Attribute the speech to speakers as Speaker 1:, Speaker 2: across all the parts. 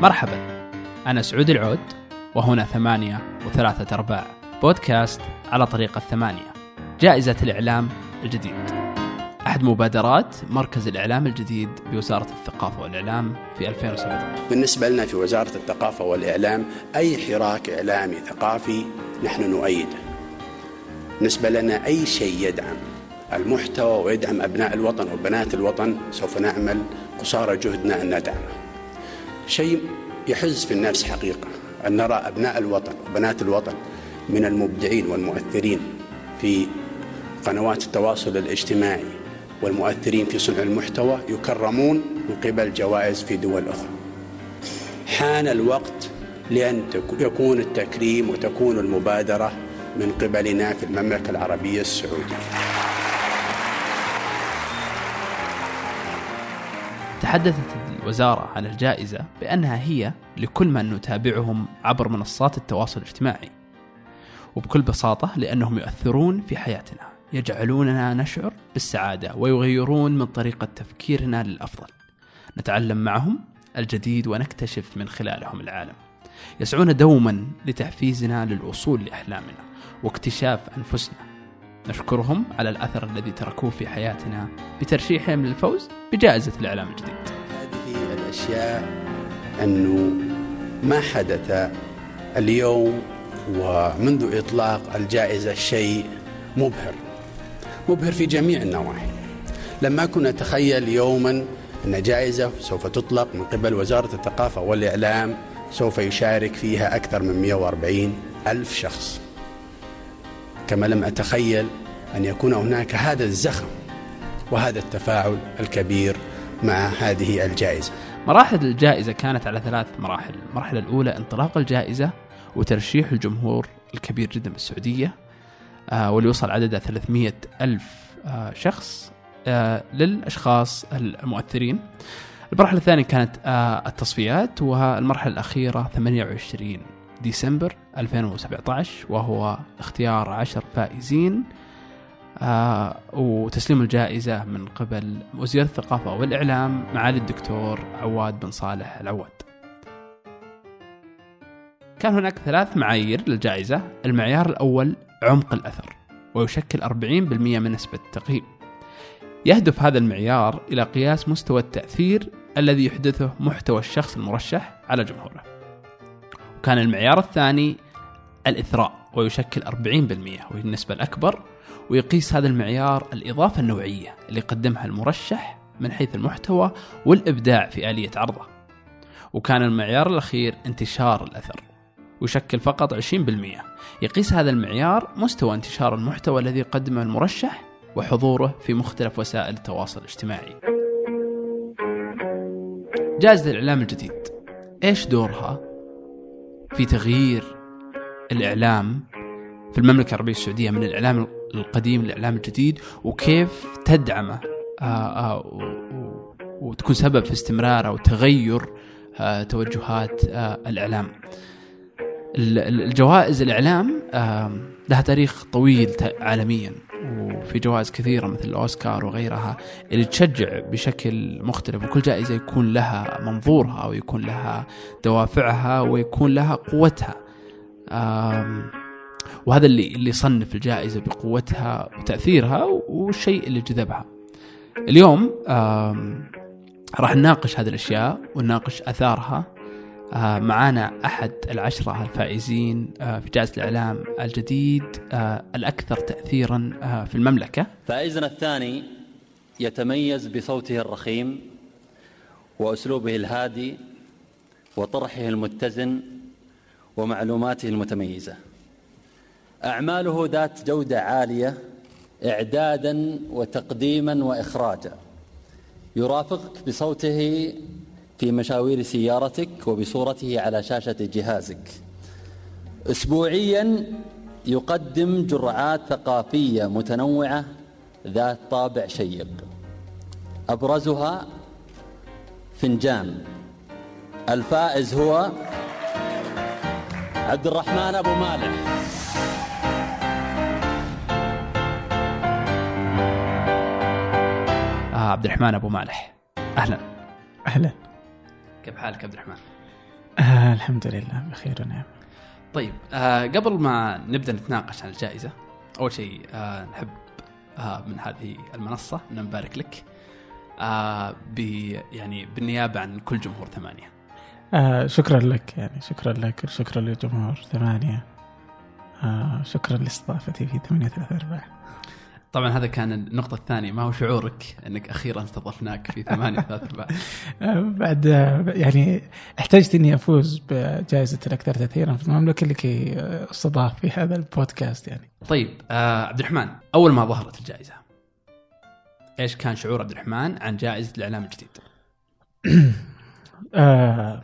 Speaker 1: مرحبا. أنا سعود العود وهنا ثمانية وثلاثة أرباع. بودكاست على طريق الثمانية. جائزة الإعلام الجديد. أحد مبادرات مركز الإعلام الجديد بوزارة الثقافة والإعلام في 2017
Speaker 2: بالنسبة لنا في وزارة الثقافة والإعلام أي حراك إعلامي ثقافي نحن نؤيده. بالنسبة لنا أي شيء يدعم المحتوى ويدعم أبناء الوطن وبنات الوطن سوف نعمل قصارى جهدنا أن ندعمه. شيء يحز في النفس حقيقة أن نرى أبناء الوطن وبنات الوطن من المبدعين والمؤثرين في قنوات التواصل الاجتماعي والمؤثرين في صنع المحتوى يكرمون من قبل جوائز في دول أخرى. حان الوقت لأن يكون التكريم وتكون المبادرة من قبلنا في المملكة العربية السعودية.
Speaker 1: تحدثت الوزارة عن الجائزة بأنها هي لكل من نتابعهم عبر منصات التواصل الاجتماعي. وبكل بساطة لأنهم يؤثرون في حياتنا يجعلوننا نشعر بالسعادة ويغيرون من طريقة تفكيرنا للأفضل. نتعلم معهم الجديد ونكتشف من خلالهم العالم. يسعون دوما لتحفيزنا للوصول لأحلامنا واكتشاف أنفسنا. نشكرهم على الأثر الذي تركوه في حياتنا بترشيحهم للفوز بجائزة الإعلام الجديد.
Speaker 2: الأشياء أنه ما حدث اليوم ومنذ إطلاق الجائزة شيء مبهر مبهر في جميع النواحي. لم أكن أتخيل يوما أن جائزة سوف تطلق من قبل وزارة الثقافة والإعلام سوف يشارك فيها أكثر من 140 ألف شخص. كما لم أتخيل أن يكون هناك هذا الزخم وهذا التفاعل الكبير مع هذه الجائزة.
Speaker 1: مراحل الجائزة كانت على ثلاث مراحل. المرحلة الأولى انطلاق الجائزة وترشيح الجمهور الكبير جدا بالسعودية آه واللي وصل عددها 300 ألف آه شخص آه للأشخاص المؤثرين. المرحلة الثانية كانت التصفيات والمرحلة الأخيرة 28 ديسمبر 2017 وهو اختيار عشر فائزين. وتسليم الجائزة من قبل وزير الثقافة والإعلام معالي الدكتور عواد بن صالح العواد. كان هناك ثلاث معايير للجائزة. المعيار الأول عمق الأثر ويشكل 40% من نسبة التقييم. يهدف هذا المعيار إلى قياس مستوى التأثير الذي يحدثه محتوى الشخص المرشح على جمهوره. وكان المعيار الثاني الإثراء ويشكل 40% وهي النسبة الأكبر. ويقيس هذا المعيار الإضافة النوعية اللي قدمها المرشح من حيث المحتوى والإبداع في آلية عرضه. وكان المعيار الأخير انتشار الأثر ويشكل فقط 20% يقيس هذا المعيار مستوى انتشار المحتوى الذي قدمه المرشح وحضوره في مختلف وسائل التواصل الاجتماعي. جائزة الإعلام الجديد. إيش دورها في تغيير الإعلام في المملكة العربية السعودية من الإعلام القديم للإعلام الجديد وكيف تدعمه آآ آآ وتكون سبب في استمراره وتغير توجهات الإعلام. الجوائز الإعلام لها تاريخ طويل عالميا وفي جوائز كثيرة مثل الأوسكار وغيرها اللي تشجع بشكل مختلف وكل جائزة يكون لها منظورها ويكون لها دوافعها ويكون لها قوتها. وهذا اللي اللي يصنف الجائزة بقوتها وتأثيرها والشيء اللي جذبها. اليوم راح نناقش هذه الأشياء ونناقش أثارها. معانا أحد العشرة الفائزين في جائزة الإعلام الجديد الأكثر تأثيرا في المملكة.
Speaker 3: فائزنا الثاني يتميز بصوته الرخيم وأسلوبه الهادي وطرحه المتزن ومعلوماته المتميزة. أعماله ذات جودة عالية إعدادا وتقديما وإخراجا. يرافقك بصوته في مشاوير سيارتك وبصورته على شاشة جهازك. أسبوعيا يقدم جرعات ثقافية متنوعة ذات طابع شيق. أبرزها فنجان. الفائز هو عبد الرحمن أبو مالح.
Speaker 1: عبد الرحمن أبو مالح. أهلا.
Speaker 4: أهلا.
Speaker 1: كيف حالك عبد الرحمن؟
Speaker 4: آه الحمد لله بخير ونعم.
Speaker 1: طيب آه قبل ما نبدأ نتناقش عن الجائزة أول شيء آه نحب آه من هذه المنصة أن نبارك لك آه يعني بالنيابة عن كل جمهور ثمانية.
Speaker 4: آه شكرا لك يعني شكرا لك وشكرا لجمهور ثمانية. آه شكرا لاستضافتي في ثمانية ثلاثة أرباع
Speaker 1: طبعا هذا كان النقطة الثانية. ما هو شعورك إنك أخيرا استضفناك في ثمانية ثلاثة
Speaker 4: أرباع؟ بعد يعني احتجت إني أفوز بجائزة الأكثر تاثيرا في المملكة لكي أستضاف في هذا البودكاست يعني.
Speaker 1: طيب آه عبد الرحمن أول ما ظهرت الجائزة إيش كان شعور عبد الرحمن عن جائزة الإعلام الجديد؟
Speaker 4: آه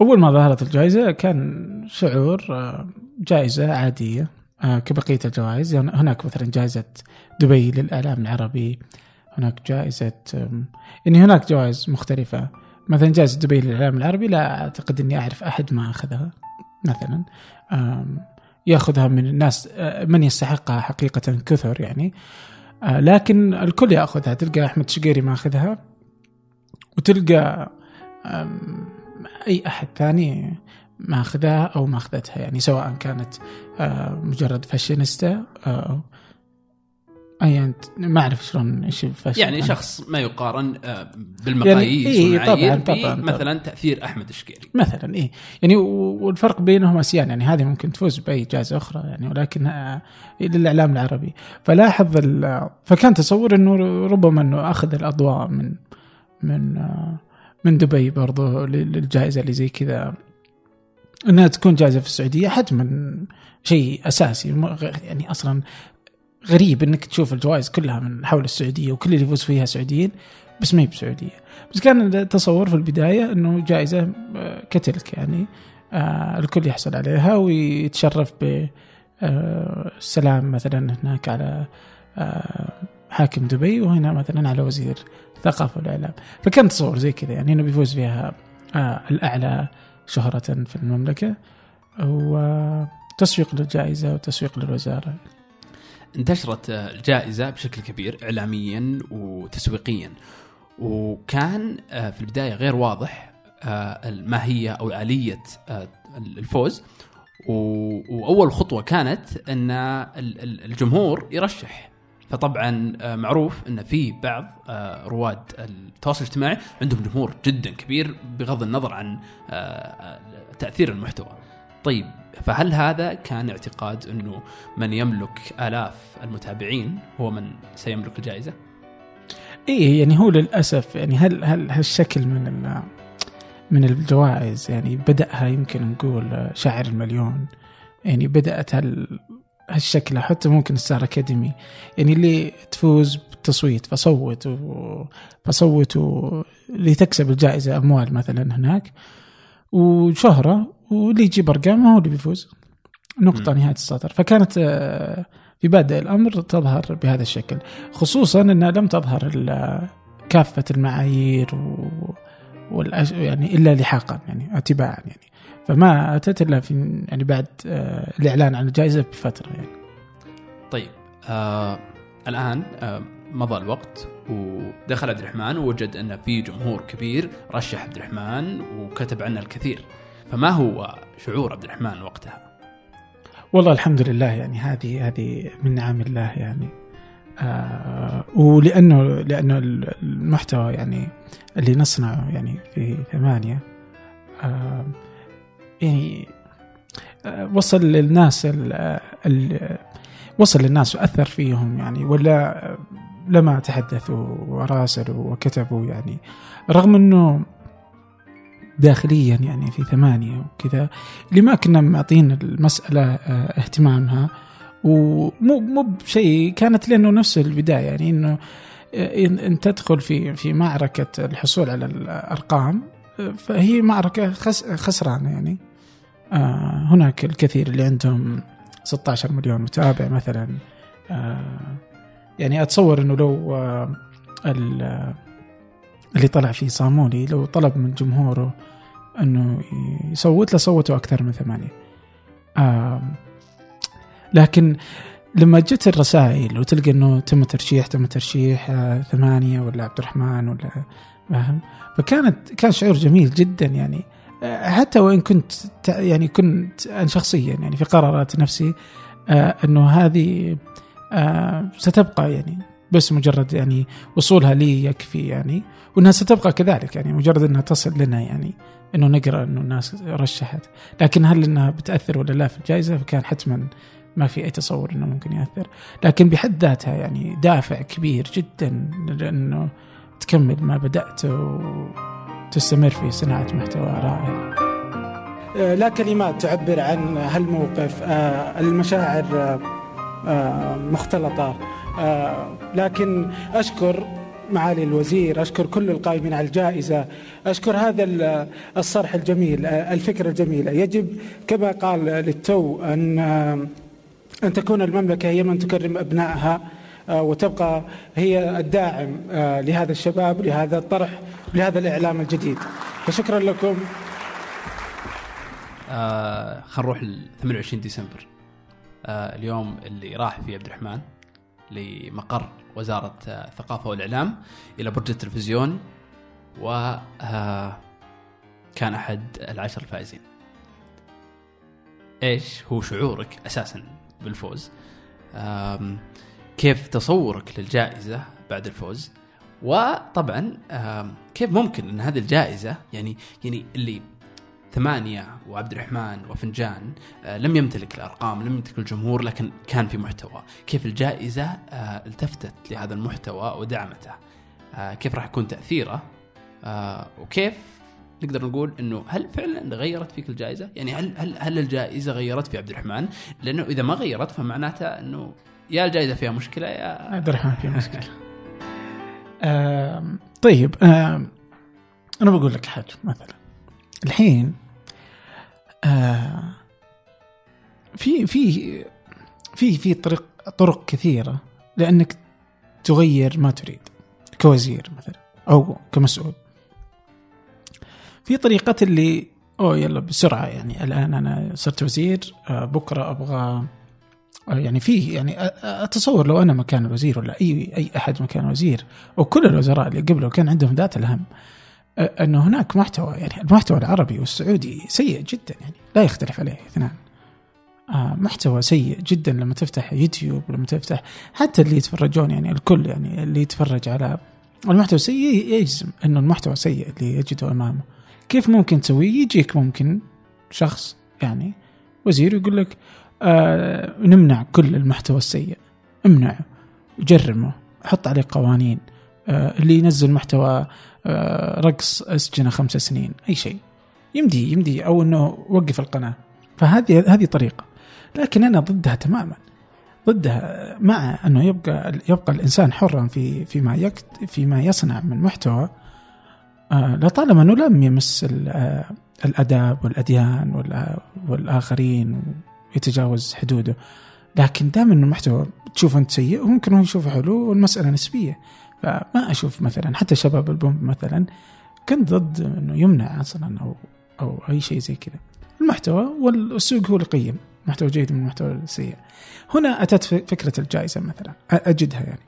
Speaker 4: أول ما ظهرت الجائزة كان شعور آه جائزة عادية. كبقية الجوائز. يعني هناك مثلا جائزة دبي للإعلام العربي هناك جائزة يعني هناك جوائز مختلفة. مثلا جائزة دبي للإعلام العربي لا أعتقد أني أعرف أحد ما أخذها مثلا يأخذها من الناس آه، من يستحقها حقيقة كثر يعني. آه، لكن الكل يأخذها. تلقى أحمد شقيري ماخذها وتلقى أي أحد ثاني ماخذها أو ماخذتها يعني سواء كانت آه، مجرد فاشينيستا آه، أي أنت ما أعرف شلون إيش
Speaker 1: ال fashion يعني شخص ما يقارن بالمقاييس يعني إيه طبعا طبعا مثلا تأثير أحمد الشقيري
Speaker 4: مثلا اي يعني والفرق بينهم أسيان يعني هذه ممكن تفوز بأي جائزة أخرى يعني ولكن للإعلام العربي. فلاحظ فكان تصور إنه ربما إنه أخذ الأضواء من من من دبي برضو للجائزة اللي زي كذا. إنها تكون جائزه في السعودية حتما شيء أساسي يعني أصلا غريب إنك تشوف الجوائز كلها من حول السعودية وكل اللي يفوز فيها سعوديين بس ما هي بسعودية. بس كان التصور في البداية إنه جائزة آه، كتلك يعني آه الكل يحصل عليها ويتشرف ب آه مثلا هناك على حاكم دبي وهنا مثلا على وزير الثقافه والإعلام. فكان تصور زي كذا يعني إنه بيفوز فيها الأعلى شهرة في المملكة وتسويق للجائزة وتسويق للوزارة.
Speaker 1: انتشرت الجائزة بشكل كبير اعلاميا وتسويقيا وكان آه، في البداية غير واضح آه، الماهيه أو آلية آه، الفوز. وأول خطوة كانت إن الجمهور يرشح فطبعا معروف إن في بعض رواد التواصل الاجتماعي عندهم جمهور جدا كبير بغض النظر عن تأثير المحتوى. طيب فهل هذا كان اعتقاد إنه من يملك آلاف المتابعين هو من سيملك الجائزة؟
Speaker 4: إيه يعني هو للأسف يعني هل هل هالشكل من من الجوائز يعني بدأها يمكن نقول شاعر المليون يعني بدأت هال هالشكل حتى ممكن ستار أكاديمي. يعني اللي تفوز بالتصويت فصوت و... فصوت و... لتكسب الجائزة أموال مثلا هناك. وشهرة واللي يجيب أرقام هو اللي بيفوز. نقطة م. نهاية السطر. فكانت آه، في بادئ الأمر تظهر بهذا الشكل. خصوصا أنها لم تظهر كافة المعايير و... والأش... يعني إلا لحاقا يعني اتباعا يعني. فما أتت إلا في يعني بعد آه، الإعلان عن الجائزة بفترة يعني.
Speaker 1: طيب آه الآن آه مضى الوقت ودخل عبد الرحمن ووجد أن في جمهور كبير رشح عبد الرحمن وكتب عنه الكثير. فما هو شعور عبد الرحمن وقتها؟
Speaker 4: والله الحمد لله يعني هذه هذه من نعم الله يعني. آه ولأنه لأنه المحتوى يعني اللي نصنعه يعني في ثمانية. آه يعني آه وصل للناس ال ال وصل للناس وأثر فيهم يعني ولا لما تحدثوا وراسلوا وكتبوا يعني رغم إنه داخليا يعني في ثمانية وكذا اللي ما كنا معطين المسألة آه، اهتمامها ومو مو بشيء كانت لأنه نفس البداية يعني إنه آه، إن تدخل في في معركة الحصول على الأرقام آه، فهي معركة خس خسرانة يعني. هناك الكثير اللي عندهم 16 مليون متابع مثلا. يعني أتصور إنه لو اللي طلع فيه صامولي لو طلب من جمهوره إنه يصوت لصوتوا أكثر من ثمانية. آه لكن لما جت الرسائل وتلقى إنه تم ترشيح تم ترشيح آه ثمانية ولا عبد الرحمن ولا فاهم فكانت كان شعور جميل جدا يعني. آه، حتى وإن كنت يعني كنت أنا شخصيا يعني في قرارات نفسي آه، إنه هذه آه، ستبقى يعني بس مجرد يعني وصولها لي يكفي يعني وإنها ستبقى كذلك يعني مجرد إنها تصل لنا يعني إنه نقرأ إنه الناس رشحت. لكن هل إنها بتأثر ولا لا في الجائزة؟ فكان حتما ما في أي تصور إنه ممكن يأثر. لكن بحد ذاتها يعني دافع كبير جدا لأنه تكمل ما بدأت وتستمر في صناعة محتوى رائع. لا كلمات تعبر عن هالموقف. آه، المشاعر آه، آه، مختلطة. آه، لكن أشكر معالي الوزير أشكر كل القائمين على الجائزة. أشكر هذا ال- الصرح الجميل آه، الفكرة الجميلة يجب كما قال للتو أن آه، أن تكون المملكة هي من تكرم أبنائها. آه، وتبقى هي الداعم آه، لهذا الشباب لهذا الطرح لهذا الإعلام الجديد. فشكرا لكم.
Speaker 1: آه خلينا نروح ل 28 ديسمبر. آه اليوم اللي راح فيه عبد الرحمن لمقر وزارة آه، الثقافة والإعلام إلى برج التلفزيون و آه كان أحد العشر الفائزين. إيش هو شعورك أساسا بالفوز؟ كيف تصورك للجائزة بعد الفوز وطبعا كيف ممكن أن هذه الجائزة يعني يعني اللي ثمانية وعبد الرحمن وفنجان آه، لم يمتلك الأرقام لم يمتلك الجمهور لكن كان في محتوى كيف الجائزة آه، التفتت لهذا المحتوى ودعمته آه، كيف راح يكون تأثيره وكيف نقدر نقول إنه هل فعلا غيرت فيك الجائزة؟ يعني هل هل هل الجائزة غيرت في عبد الرحمن؟ لأنه إذا ما غيرت فمعناته إنه يا الجائزة فيها مشكلة يا
Speaker 4: عبد الرحمن في مشكلة. آم، طيب آم، أنا بقول لك حاجة مثلا. الحين آه، في في في في طرق طرق كثيرة لأنك تغير ما تريد كوزير مثلا أو كمسؤول. في طريقة اللي أوه يلا بسرعة يعني الآن أنا صرت وزير آه، بكرة أبغى يعني فيه يعني أتصور لو أنا مكان الوزير ولا أي أي أحد مكان وزير أو كل الوزراء اللي قبله كان عندهم ذات الهم أنه هناك محتوى يعني المحتوى العربي والسعودي سيء جدا يعني لا يختلف عليه اثنان. آه محتوى سيء جدا لما تفتح يوتيوب لما تفتح حتى اللي يتفرجون يعني الكل يعني اللي يتفرج على المحتوى سيء يجزم أنه المحتوى سيء اللي يجده أمامه. كيف ممكن تسويه؟ يجيك ممكن شخص يعني وزير يقول لك آه نمنع كل المحتوى السيء. امنعه جرمه حط عليه قوانين آه اللي ينزل محتوى آه رقص أسجنه خمس سنين أي شيء. يمدي يمدي أو إنه وقف القناة. فهذه هذه طريقة. لكن أنا ضدها تماما. ضدها مع أنه يبقى يبقى الإنسان حرا في فيما فيما يصنع من محتوى آه لطالما إنه لم يمس آه الأداب والأديان والآخرين ويتجاوز حدوده. لكن دائما المحتوى تشوفه أنت سيء وممكن هو يشوفه حلو والمسألة نسبية. فما أشوف مثلا حتى شباب البومب مثلا كنت ضد إنه يمنع أصلا أو أو أي شيء زي كذا. المحتوى والسوق هو اللي يقيم. محتوى جيد من المحتوى السيء هنا أتت فكرة الجائزة مثلا. أجدها يعني.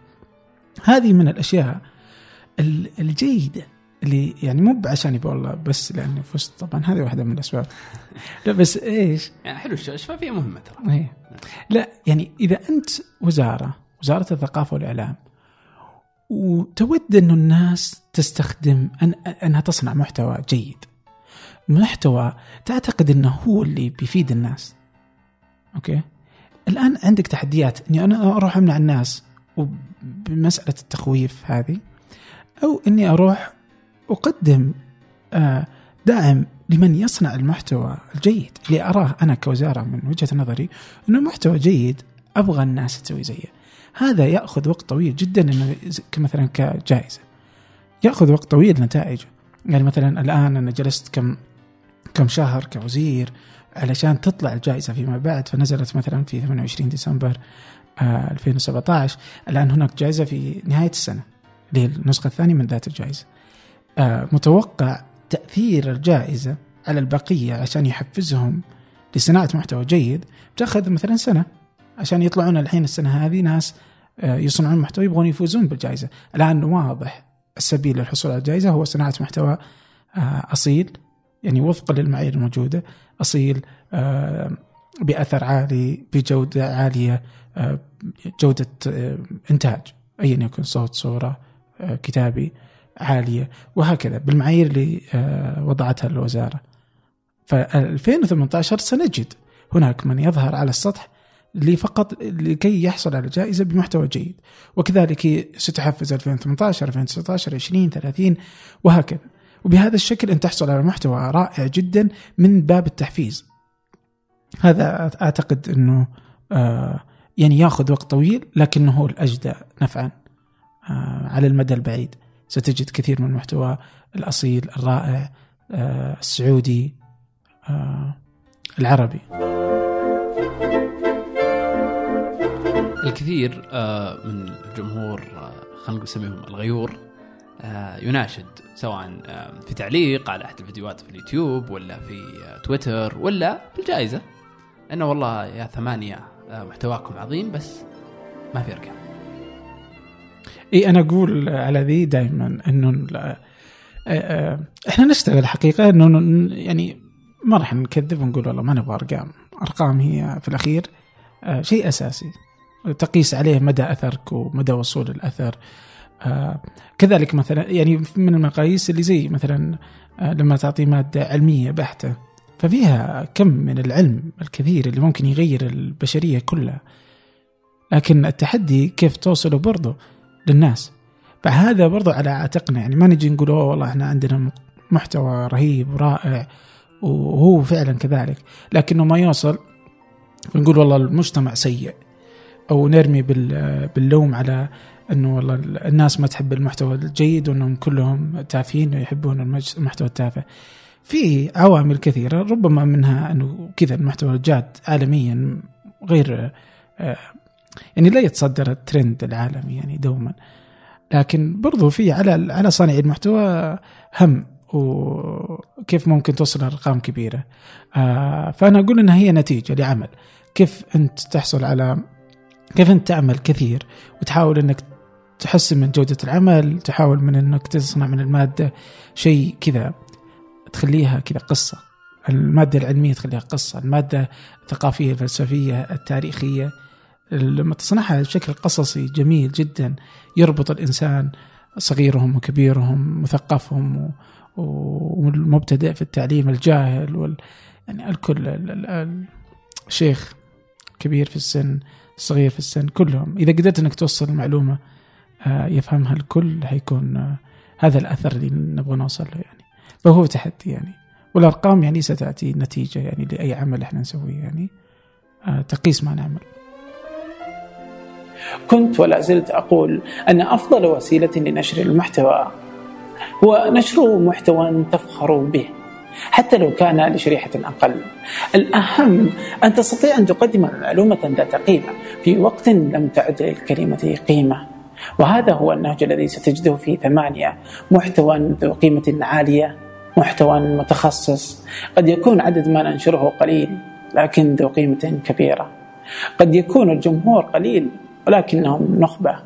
Speaker 4: هذه من الأشياء ال- الجيدة. اللي يعني مو عشان يبغى والله بس لاني فزت. طبعا هذه واحدة من الأسباب. لا بس إيش؟
Speaker 1: يعني حلو الش- الشفافيه مهمة ترى.
Speaker 4: إيه. لا يعني إذا أنت وزارة وزارة الثقافة والإعلام وتود إنه الناس تستخدم أن أنها تصنع محتوى جيد. محتوى تعتقد إنه هو اللي بيفيد الناس. أوكي؟ الآن عندك تحديات. إني أنا أروح أمنع الناس بمسألة التخويف هذه أو إني أروح أقدم آه، دعم لمن يصنع المحتوى الجيد اللي أراه أنا كوزارة من وجهة نظري إنه محتوى جيد أبغى الناس تسوي زيه. هذا يأخذ وقت طويل جدا إنه ز- كمثلا كجائزة. يأخذ وقت طويل نتائجه. يعني مثلا الآن أنا جلست كم كم شهر كوزير علشان تطلع الجائزة فيما بعد فنزلت مثلا في 28 ديسمبر آه 2017 الآن هناك جائزة في نهاية السنة اللي هي النسخه الثانية من ذات الجائزة. آه متوقع تأثير الجائزة على البقية عشان يحفزهم لصناعة محتوى جيد. بتأخذ مثلا سنة عشان يطلعون الحين السنة هذه ناس آه، يصنعون محتوى يبغون يفوزون بالجائزة. الآن واضح السبيل للحصول على الجائزة هو صناعة محتوى آه، أصيل يعني وفقا للمعايير الموجودة. أصيل آه، بأثر عالي بجودة عالية آه، جودة آه، إنتاج ايا يكن صوت صورة آه، كتابي. عالية وهكذا. بالمعايير اللي آه، وضعتها الوزارة. ف 2018 سنجد هناك من يظهر على السطح لفقط لكي يحصل على جائزة بمحتوى جيد. وكذلك ستحفز 2018 2019 20 30 وهكذا. وبهذا الشكل أن تحصل على محتوى رائع جدا من باب التحفيز. هذا أعتقد أنه آه يعني ياخذ وقت طويل لكنه هو الأجدى نفعا آه على المدى البعيد. ستجد كثير من المحتوى الأصيل الرائع آه السعودي آه العربي.
Speaker 1: الكثير آه، من الجمهور خلينا نسميهم الغيور يناشد سواء في تعليق على أحد الفيديوهات في اليوتيوب ولا في تويتر ولا في الجائزة. إنه والله يا ثمانية محتواكم عظيم بس ما في أرقام.
Speaker 4: إي أنا أقول على ذي دائما إنه آه، آه، إحنا نشتغل حقيقه إنه يعني ما راح نكذب ونقول والله ما نبغى أرقام، أرقام هي في الأخير آه، شيء أساسي. تقيس عليه مدى أثرك ومدى وصول الأثر. كذلك مثلا يعني من المقاييس اللي زي مثلا لما تعطي مادة علمية بحتة ففيها كم من العلم الكثير اللي ممكن يغير البشرية كلها. لكن التحدي كيف توصله برضه؟ للناس. فهذا برضو على عاتقنا. يعني ما نجي نقول أوه والله إحنا عندنا محتوى رهيب ورائع وهو فعلا كذلك. لكنه ما يوصل نقول والله المجتمع سيء أو نرمي بال- باللوم على إنه والله الناس ما تحب المحتوى الجيد وإنهم كلهم تافهين ويحبون المحتوى التافه. في عوامل كثيرة ربما منها إنه كذا المحتوى الجاد عالميا غير آه، يعني لا يتصدر الترند العالمي يعني دوما. لكن برضو في على على صانعي المحتوى هم وكيف ممكن توصل لأرقام كبيرة. آه فأنا أقول إنها هي نتيجة لعمل. كيف أنت تحصل على كيف أنت تعمل كثير وتحاول إنك تحسن من جودة العمل تحاول من إنك تصنع من المادة شيء كذا تخليها كذا قصة. المادة العلمية تخليها قصة المادة الثقافية الفلسفية التاريخية. لما تصنعها بشكل قصصي جميل جدا يربط الإنسان صغيرهم وكبيرهم مثقفهم والمبتدئ في التعليم الجاهل وال يعني الكل ال- ال- ال- الشيخ كبير في السن صغير في السن كلهم. إذا قدرت إنك توصل المعلومة آه، يفهمها الكل حيكون آه، هذا الأثر اللي نبغى نوصل له يعني. فهو تحدي يعني. والأرقام يعني ستأتي نتيجة يعني لأي عمل إحنا نسويه يعني. آه، تقيس ما نعمل
Speaker 5: كنت ولا زلت أقول أن أفضل وسيلة لنشر المحتوى هو نشر محتوى تفخر به حتى لو كان لشريحة أقل. الأهم أن تستطيع أن تقدم معلومة ذات قيمة في وقت لم تعد للكلمة قيمة. وهذا هو النهج الذي ستجده في ثمانية محتوى ذو قيمة عالية محتوى متخصص. قد يكون عدد ما ننشره قليل لكن ذو قيمة كبيرة. قد يكون الجمهور قليل ولكنهم نخبة.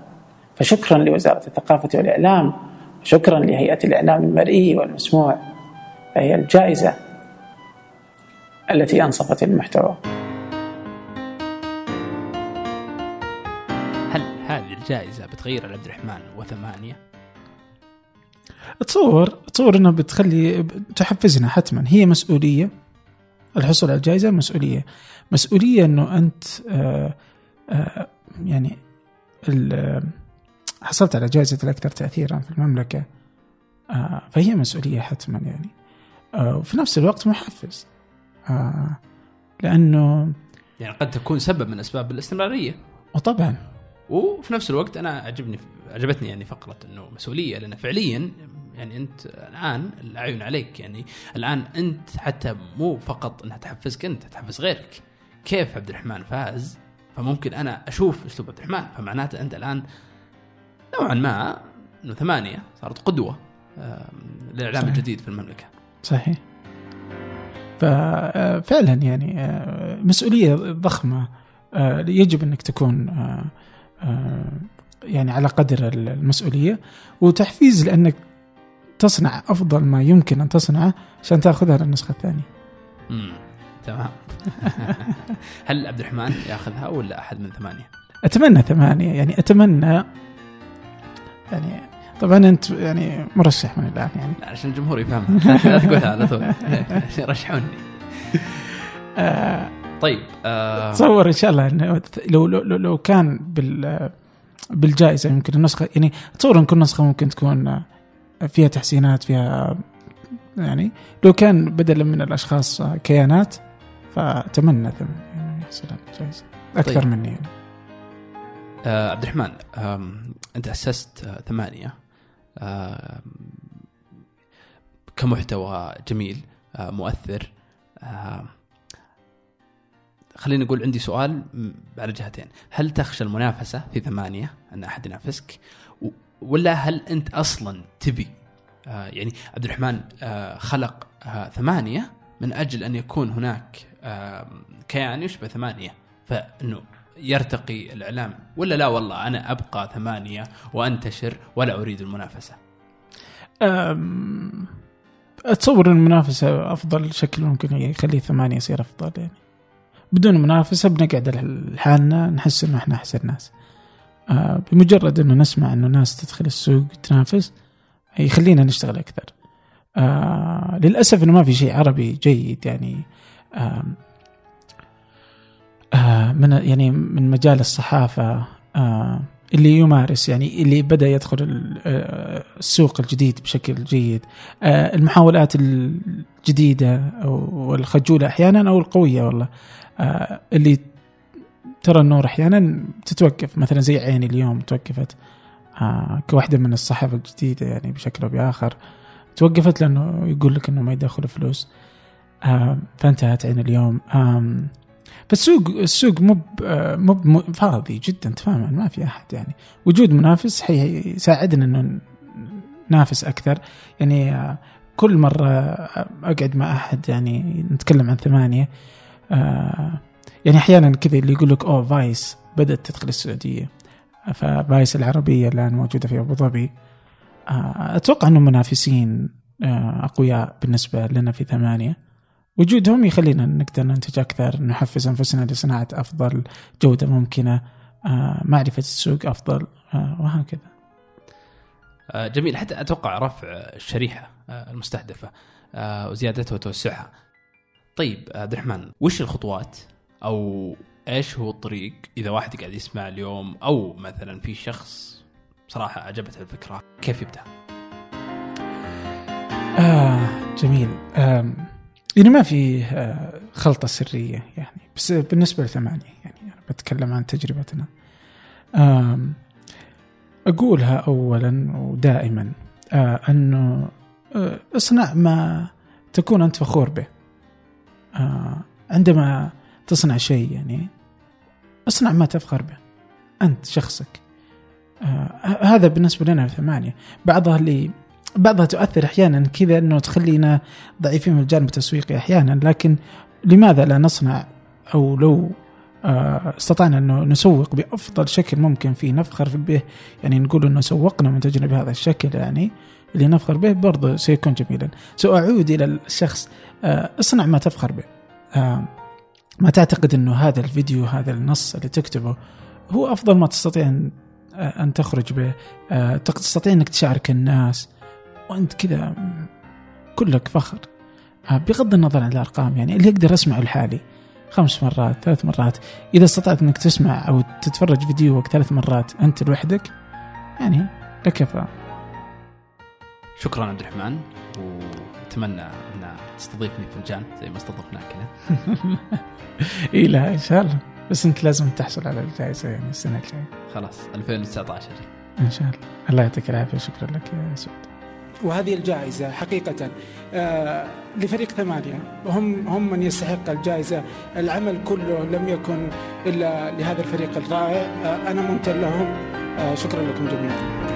Speaker 5: فشكرا لوزارة الثقافة والإعلام وشكرا لهيئة الإعلام المرئي والمسموع. فهي الجائزة التي أنصفت المحتوى.
Speaker 1: هل هذه الجائزة بتغير على عبد الرحمن وثمانية؟
Speaker 4: تصور تصور انها بتخلي تحفزنا حتما. هي مسؤولية الحصول على الجائزة مسؤولية. مسؤولية إنه أنت آه آه يعني حصلت على جائزة الأكثر تاثيرا في المملكة آه فهي مسؤولية حتما يعني. آه وفي نفس الوقت محفز آه لأنه
Speaker 1: يعني قد تكون سبب من أسباب الاستمرارية.
Speaker 4: وطبعا.
Speaker 1: وفي نفس الوقت أنا عجبني عجبتني يعني فقرة إنه مسؤولية لأن فعليا يعني أنت الآن الأعين عليك يعني. الآن أنت حتى مو فقط انها تحفزك أنت تحفز غيرك. كيف عبد الرحمن فاز؟ فممكن أنا أشوف أسلوب عبد الرحمن فمعناته أنت الآن نوعا ما إنه ثمانية صارت قدوة للإعلام
Speaker 4: صحيح.
Speaker 1: الجديد في المملكة.
Speaker 4: صحيح. ففعلا يعني آه، مسؤولية ضخمة آه، يجب أنك تكون آه، آه، يعني على قدر المسؤولية وتحفيز لأنك تصنع أفضل ما يمكن أن تصنعه عشان تأخذها للنسخة الثانية.
Speaker 1: امم تمام. هل عبد الرحمن ياخذها ولا أحد من ثمانية؟
Speaker 4: أتمنى ثمانية يعني أتمنى يعني طبعا أنت يعني مرشح من الآن يعني.
Speaker 1: عشان الجمهور يفهم لا تقولها على طول. رشحوني.
Speaker 4: آه.
Speaker 1: طيب آه.
Speaker 4: تصور إن شاء الله إنه لو لو لو, لو كان بال بالجائزة يمكن النسخة يعني أتصور إن كل نسخة ممكن تكون فيها تحسينات فيها يعني لو كان بدلا من الأشخاص كيانات فأتمنى ثمانية يحصل على الجائزه أكثر
Speaker 1: طيب.
Speaker 4: مني يعني.
Speaker 1: آه عبد الرحمن آم، أنت أسست آه ثمانية. آم، كمحتوى جميل آه مؤثر. آم، خليني أقول عندي سؤال على جهتين. هل تخشى المنافسة في ثمانية أن أحد ينافسك؟ ولا هل أنت أصلا تبي؟ آه يعني عبد الرحمن آه خلق آه ثمانية من أجل أن يكون هناك كيان يشبه ثمانية. فإنه يرتقي الإعلام. ولا لا والله أنا أبقى ثمانية وأنتشر ولا أريد المنافسة.
Speaker 4: أم، أتصور إن المنافسة أفضل شكل ممكن يخلي ثمانية يصير أفضل يعني. بدون منافسة بنقعد لحالنا نحس إنه إحنا أحسن ناس. آه، بمجرد إنه نسمع إنه ناس تدخل السوق تنافس يخلينا نشتغل أكثر. آه للأسف إنه ما في شيء عربي جيد يعني آم، آه من يعني من مجال الصحافة آه اللي يمارس يعني اللي بدأ يدخل آه، السوق الجديد بشكل جيد. آه، المحاولات الجديدة والخجولة أحيانا أو القوية والله آه، اللي ترى النور أحيانا تتوقف. مثلا زي عيني اليوم توقفت آه، كواحدة من الصحافة الجديدة يعني بشكل أو بآخر. توقفت لأنه يقول لك إنه ما يدخل فلوس. آه، فانتهت عين اليوم. فالسوق السوق مو آه، مو فاضي جدا تماما ما في أحد يعني. وجود منافس حيساعدنا إنه ننافس أكثر. يعني آه، كل مرة أقعد مع أحد يعني نتكلم عن ثمانية يعني أحيانا كذا اللي يقول لك أوه فايس بدأت تدخل السعودية. ففايس العربية الآن موجودة في أبو ظبي. أتوقع انهم منافسين آه، أقوياء بالنسبة لنا في ثمانية. وجودهم يخلينا نقدر ننتج أكثر نحفز أنفسنا لصناعة أفضل جودة ممكنة آه، معرفة السوق أفضل آه، وهكذا.
Speaker 1: جميل. حتى أتوقع رفع الشريحة المستهدفة وزيادتها وتوسعها. طيب عبد الرحمن وش الخطوات؟ أو إيش هو الطريق إذا واحد قاعد يسمع اليوم؟ أو مثلا في شخص صراحة عجبته الفكرة. كيف يبدأ؟
Speaker 4: آه جميل. آم، يعني ما في آه خلطة سرية يعني. بس بالنسبة لثمانية يعني أنا بتكلم عن تجربتنا. آم، أقولها أولا ودائما آه أنه آه اصنع ما تكون أنت فخور به. آه عندما تصنع شيء يعني اصنع ما تفخر به. أنت شخصك. آه هذا بالنسبة لنا ثمانية. بعضها اللي بعضها تؤثر أحيانا كذا إنه تخلينا ضعيفين من الجانب التسويقي أحيانا لكن لماذا لا نصنع أو لو آه، استطعنا إنه نسوق بأفضل شكل ممكن فيه نفخر به؟ يعني نقول إنه سوقنا منتجنا بهذا الشكل يعني اللي نفخر به برضه سيكون جميلا. ساعود إلى الشخص آه، اصنع ما تفخر به. ما تعتقد إنه هذا الفيديو هذا النص اللي تكتبه هو أفضل ما تستطيع إن أن تخرج به آه، تستطيع إنك تشارك الناس. وأنت كذا كلك فخر. آه، بغض النظر عن الأرقام يعني اللي يقدر اسمعه لحالي خمس مرات ثلاث مرات. إذا استطعت إنك تسمع أو تتفرج فيديوك ثلاث مرات أنت لوحدك يعني لكفى
Speaker 1: شكرا عبد الرحمن وأتمنى أن تستضيفني في الجان زي ما استضفناك هنا
Speaker 4: اي لا إن شاء الله. بس أنت لازم تحصل على الجائزة يعني السنة الجاية.
Speaker 1: خلاص 2019
Speaker 4: إن شاء الله. الله يعطيك العافية شكرا لك يا سعود.
Speaker 5: وهذه الجائزة حقيقة آه، لفريق ثمانية. هم هم من يستحق الجائزة. العمل كله لم يكن إلا لهذا الفريق الرائع. آه، أنا ممتن لهم. آه، شكرا لكم جميعا.